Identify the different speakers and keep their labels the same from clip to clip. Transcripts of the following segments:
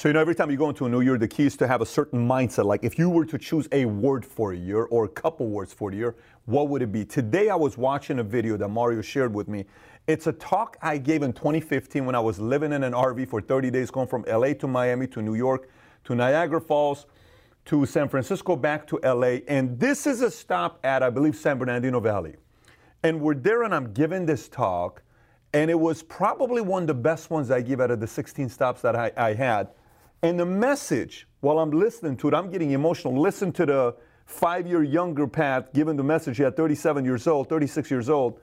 Speaker 1: So, you know, every time you go into a new year, the key is to have a certain mindset. Like, if you were to choose a word for a year or a couple words for the year, what would it be? Today, I was watching a video that Mario shared with me. It's a talk I gave in 2015 when I was living in an RV for 30 days, going from LA to Miami to New York to Niagara Falls to San Francisco back to LA. And this is a stop at, I believe, San Bernardino Valley. And we're there, and I'm giving this talk. And it was probably one of the best ones I give out of the 16 stops that I, I had and the message, while I'm listening to it, I'm getting emotional. Listen to the five year younger Pat giving the message at 37 years old, 36 years old.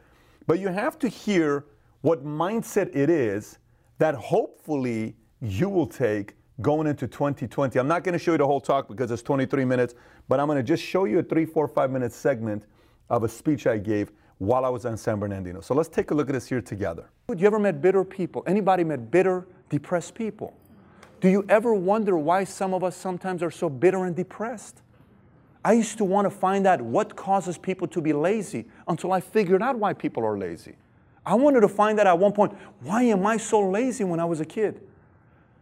Speaker 1: But you have to hear what mindset it is that hopefully you will take going into 2020. I'm not going to show you the whole talk because it's 23 minutes, but I'm going to just show you a three, four, five minute segment of a speech I gave while I was on San Bernardino. So let's take a look at this here together. You ever met bitter people? Anybody met bitter, depressed people? Do you ever wonder why some of us sometimes are so bitter and depressed? I used to want to find out what causes people to be lazy until I figured out why people are lazy. I wanted to find out at one point, why am I so lazy when I was a kid?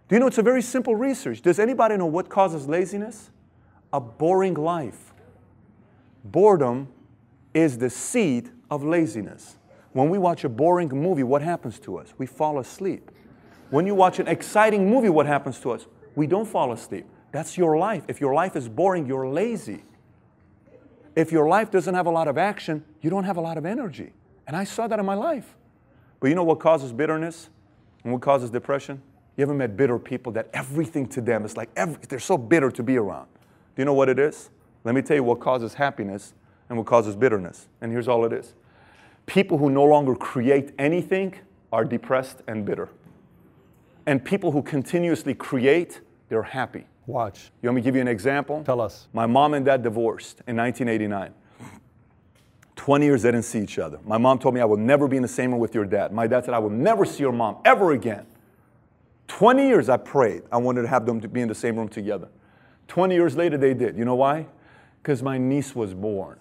Speaker 1: Do you know it's a very simple research? Does anybody know what causes laziness? A boring life. Boredom is the seed of laziness. When we watch a boring movie, what happens to us? We fall asleep. When you watch an exciting movie, what happens to us? We don't fall asleep. That's your life. If your life is boring, you're lazy. If your life doesn't have a lot of action, you don't have a lot of energy. And I saw that in my life. But you know what causes bitterness and what causes depression? You ever met bitter people that everything to them is like every, they're so bitter to be around? Do you know what it is? Let me tell you what causes happiness and what causes bitterness. And here's all it is people who no longer create anything are depressed and bitter. And people who continuously create, they're happy.
Speaker 2: Watch.
Speaker 1: You want me to give you an example?
Speaker 2: Tell us.
Speaker 1: My mom and dad divorced in 1989. 20 years they didn't see each other. My mom told me I will never be in the same room with your dad. My dad said I will never see your mom ever again. 20 years I prayed. I wanted to have them to be in the same room together. 20 years later they did. You know why? Because my niece was born.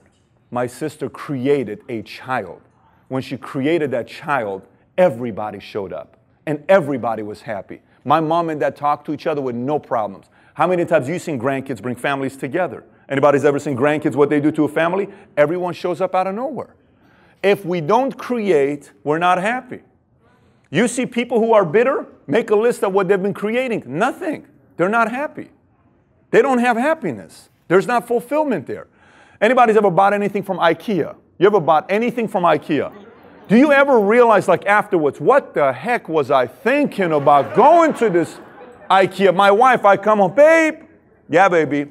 Speaker 1: My sister created a child. When she created that child, everybody showed up and everybody was happy. My mom and dad talked to each other with no problems. How many times you seen grandkids bring families together? Anybody's ever seen grandkids what they do to a family? Everyone shows up out of nowhere. If we don't create, we're not happy. You see people who are bitter, make a list of what they've been creating. Nothing. They're not happy. They don't have happiness. There's not fulfillment there. Anybody's ever bought anything from IKEA? You ever bought anything from IKEA? Do you ever realize, like afterwards, what the heck was I thinking about going to this IKEA? My wife, I come home, babe. Yeah, baby.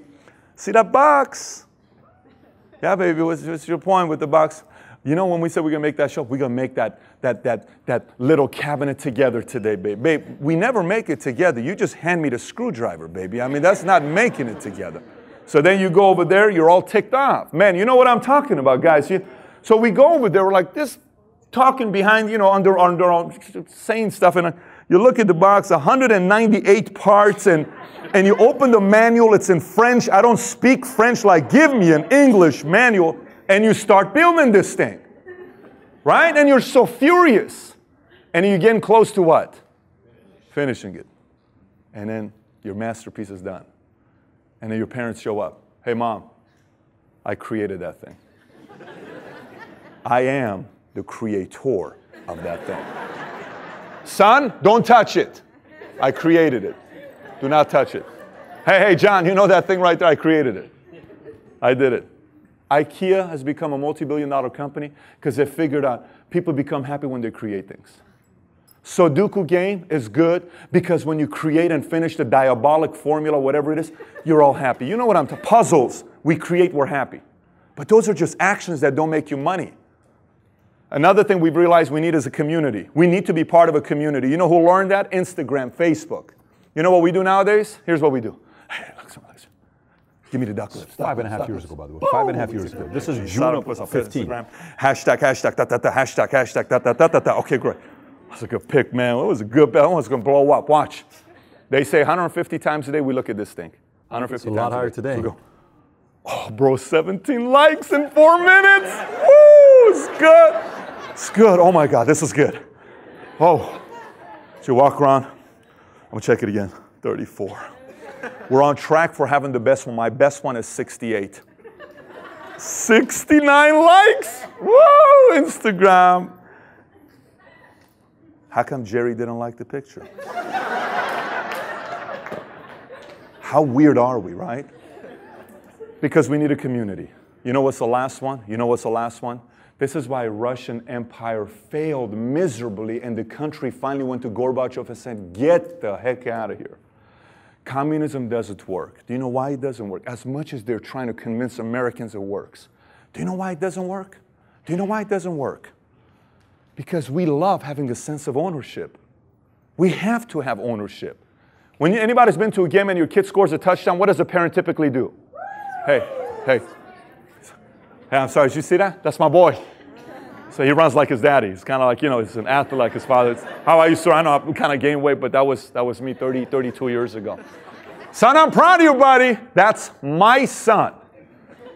Speaker 1: See that box? Yeah, baby. What's, what's your point with the box? You know, when we said we're gonna make that shelf, we're gonna make that, that, that, that little cabinet together today, babe. Babe, we never make it together. You just hand me the screwdriver, baby. I mean, that's not making it together. So then you go over there, you're all ticked off. Man, you know what I'm talking about, guys. You, so we go over there, we're like, this talking behind, you know, under, under uh, saying stuff. And uh, you look at the box, 198 parts, and, and you open the manual, it's in French. I don't speak French, like, give me an English manual. And you start building this thing, right? And you're so furious. And you're getting close to what? Finishing it. And then your masterpiece is done. And then your parents show up. Hey, mom, I created that thing. I am the creator of that thing. Son, don't touch it. I created it. Do not touch it. Hey, hey, John, you know that thing right there? I created it. I did it. IKEA has become a multi billion dollar company because they figured out people become happy when they create things. Sudoku game is good because when you create and finish the diabolic formula, whatever it is, you're all happy. You know what I'm talking Puzzles, we create, we're happy. But those are just actions that don't make you money. Another thing we've realized we need is a community. We need to be part of a community. You know who learned that? Instagram, Facebook. You know what we do nowadays? Here's what we do. Hey, look. Give me the duck lips.
Speaker 2: Five and a half years ago, by the way. Five and a half years ago. This is June of 15.
Speaker 1: Hashtag, hashtag, da, da, da, hashtag, hashtag, da, da, da, da, da. Okay, great. That was a good pick, man. It was a good bet. It's going to blow up. Watch. They say 150 times a day we look at this thing. 150
Speaker 2: it's a lot higher today.
Speaker 1: We go, oh, bro, 17 likes in four minutes. Woo, it's good. It's good. Oh my God, this is good. Oh, so you walk around. I'm gonna check it again.
Speaker 2: 34. We're on track for having the best one. My best one is 68. 69 likes. Whoa, Instagram. How come Jerry didn't like the picture? How weird are we, right? Because we need a community. You know what's the last one? You know what's the last one? This is why Russian Empire failed miserably and the country finally went to Gorbachev and said, get the heck out of here. Communism doesn't work. Do you know why it doesn't work? As much as they're trying to convince Americans it works. Do you know why it doesn't work? Do you know why it doesn't work? Because we love having a sense of ownership. We have to have ownership. When anybody's been to a game and your kid scores a touchdown, what does a parent typically do? Hey, hey. I'm sorry, did you see that? That's my boy. So he runs like his daddy. He's kind of like, you know, he's an athlete like his father. It's how I used to, I know I kind of gained weight, but that was, that was me 30, 32 years ago. Son, I'm proud of you, buddy. That's my son.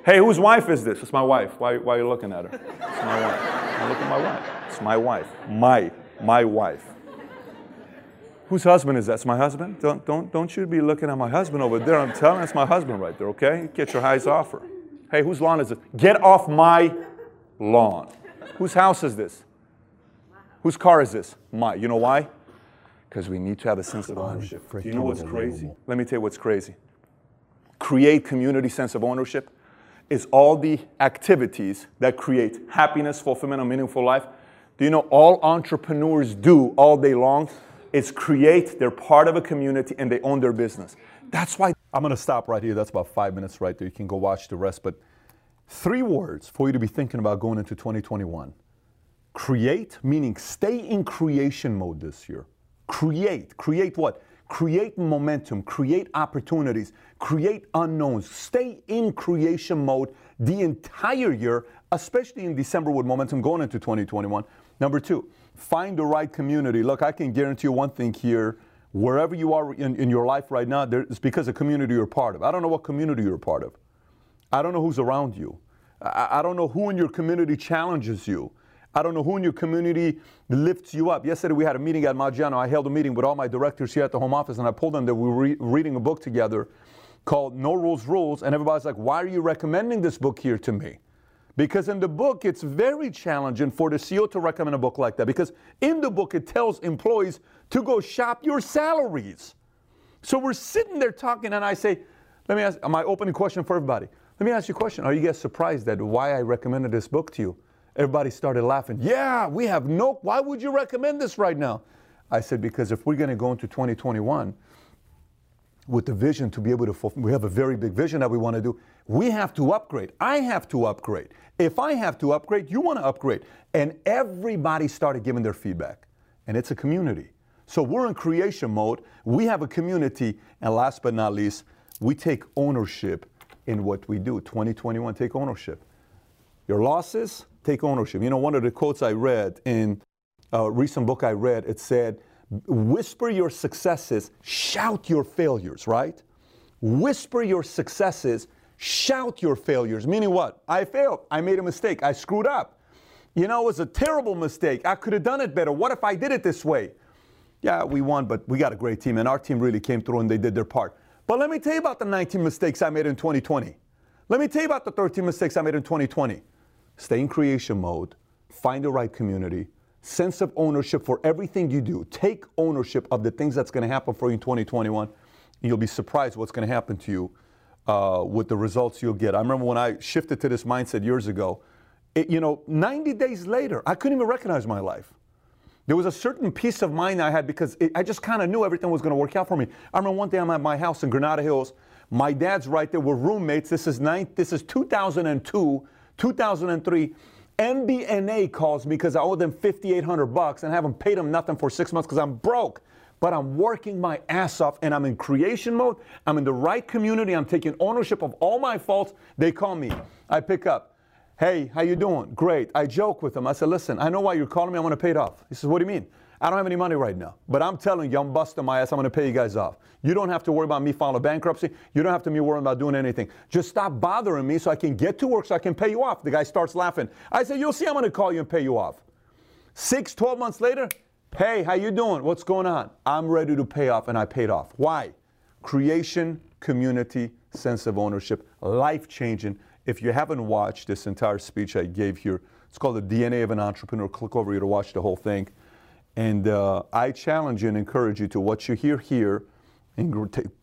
Speaker 2: Hey, whose wife is this? It's my wife. Why, why are you looking at her? It's my wife. I look at my wife. It's my wife. My, my wife. Whose husband is that? It's my husband? Don't, don't, don't you be looking at my husband over there. I'm telling you, it's my husband right there, okay? Get your eyes off her. Hey, whose lawn is this? Get off my lawn. Whose house is this? Whose car is this? My. You know why? Because we need to have a sense of ownership. Do you know what's crazy? Let me tell you what's crazy. Create community sense of ownership is all the activities that create happiness, fulfillment, and meaningful life. Do you know all entrepreneurs do all day long is create, they're part of a community and they own their business. That's why
Speaker 1: I'm going to stop right here. That's about five minutes right there. You can go watch the rest. But three words for you to be thinking about going into 2021 create, meaning stay in creation mode this year. Create. Create what? Create momentum, create opportunities, create unknowns. Stay in creation mode the entire year, especially in December with momentum going into 2021. Number two, find the right community. Look, I can guarantee you one thing here. Wherever you are in, in your life right now, there, it's because of community you're part of. I don't know what community you're part of. I don't know who's around you. I, I don't know who in your community challenges you. I don't know who in your community lifts you up. Yesterday we had a meeting at Maggiano. I held a meeting with all my directors here at the home office, and I told them that we were re- reading a book together called No Rules Rules. And everybody's like, why are you recommending this book here to me? Because in the book, it's very challenging for the CEO to recommend a book like that. Because in the book, it tells employees to go shop your salaries. So we're sitting there talking, and I say, let me ask my opening question for everybody. Let me ask you a question. Are you guys surprised that why I recommended this book to you? Everybody started laughing. Yeah, we have no, why would you recommend this right now? I said, because if we're going to go into 2021 with the vision to be able to fulfill, we have a very big vision that we want to do. We have to upgrade. I have to upgrade. If I have to upgrade, you want to upgrade. And everybody started giving their feedback. And it's a community. So we're in creation mode. We have a community. And last but not least, we take ownership in what we do. 2021, take ownership. Your losses, take ownership. You know, one of the quotes I read in a recent book I read, it said, whisper your successes, shout your failures, right? Whisper your successes, shout your failures. Meaning what? I failed. I made a mistake. I screwed up. You know, it was a terrible mistake. I could have done it better. What if I did it this way? Yeah, we won, but we got a great team, and our team really came through and they did their part. But let me tell you about the 19 mistakes I made in 2020. Let me tell you about the 13 mistakes I made in 2020. Stay in creation mode, find the right community, sense of ownership for everything you do. Take ownership of the things that's going to happen for you in 2021. And you'll be surprised what's going to happen to you uh, with the results you'll get. I remember when I shifted to this mindset years ago, it, you know, 90 days later, I couldn't even recognize my life. There was a certain peace of mind I had because it, I just kind of knew everything was going to work out for me. I remember one day I'm at my house in Granada Hills. My dad's right there. We're roommates. This is ninth, This is 2002, 2003. MBNA calls me because I owe them 5,800 bucks and I haven't paid them nothing for six months because I'm broke. But I'm working my ass off and I'm in creation mode. I'm in the right community. I'm taking ownership of all my faults. They call me. I pick up. Hey, how you doing? Great. I joke with him. I said, listen, I know why you're calling me. I want to pay it off. He says, what do you mean? I don't have any money right now. But I'm telling you, I'm busting my ass. I'm going to pay you guys off. You don't have to worry about me filing bankruptcy. You don't have to be worrying about doing anything. Just stop bothering me so I can get to work so I can pay you off. The guy starts laughing. I said, you'll see I'm going to call you and pay you off. Six, 12 months later, Hey, how you doing? What's going on? I'm ready to pay off, and I paid off. Why? Creation, community, sense of ownership, life changing. If you haven't watched this entire speech I gave here, it's called The DNA of an Entrepreneur. Click over here to watch the whole thing. And uh, I challenge you and encourage you to what you hear here and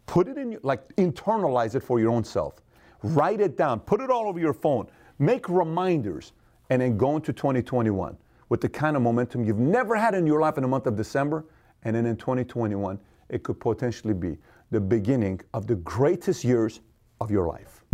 Speaker 1: put it in, like internalize it for your own self. Write it down, put it all over your phone, make reminders, and then go into 2021 with the kind of momentum you've never had in your life in the month of December. And then in 2021, it could potentially be the beginning of the greatest years of your life.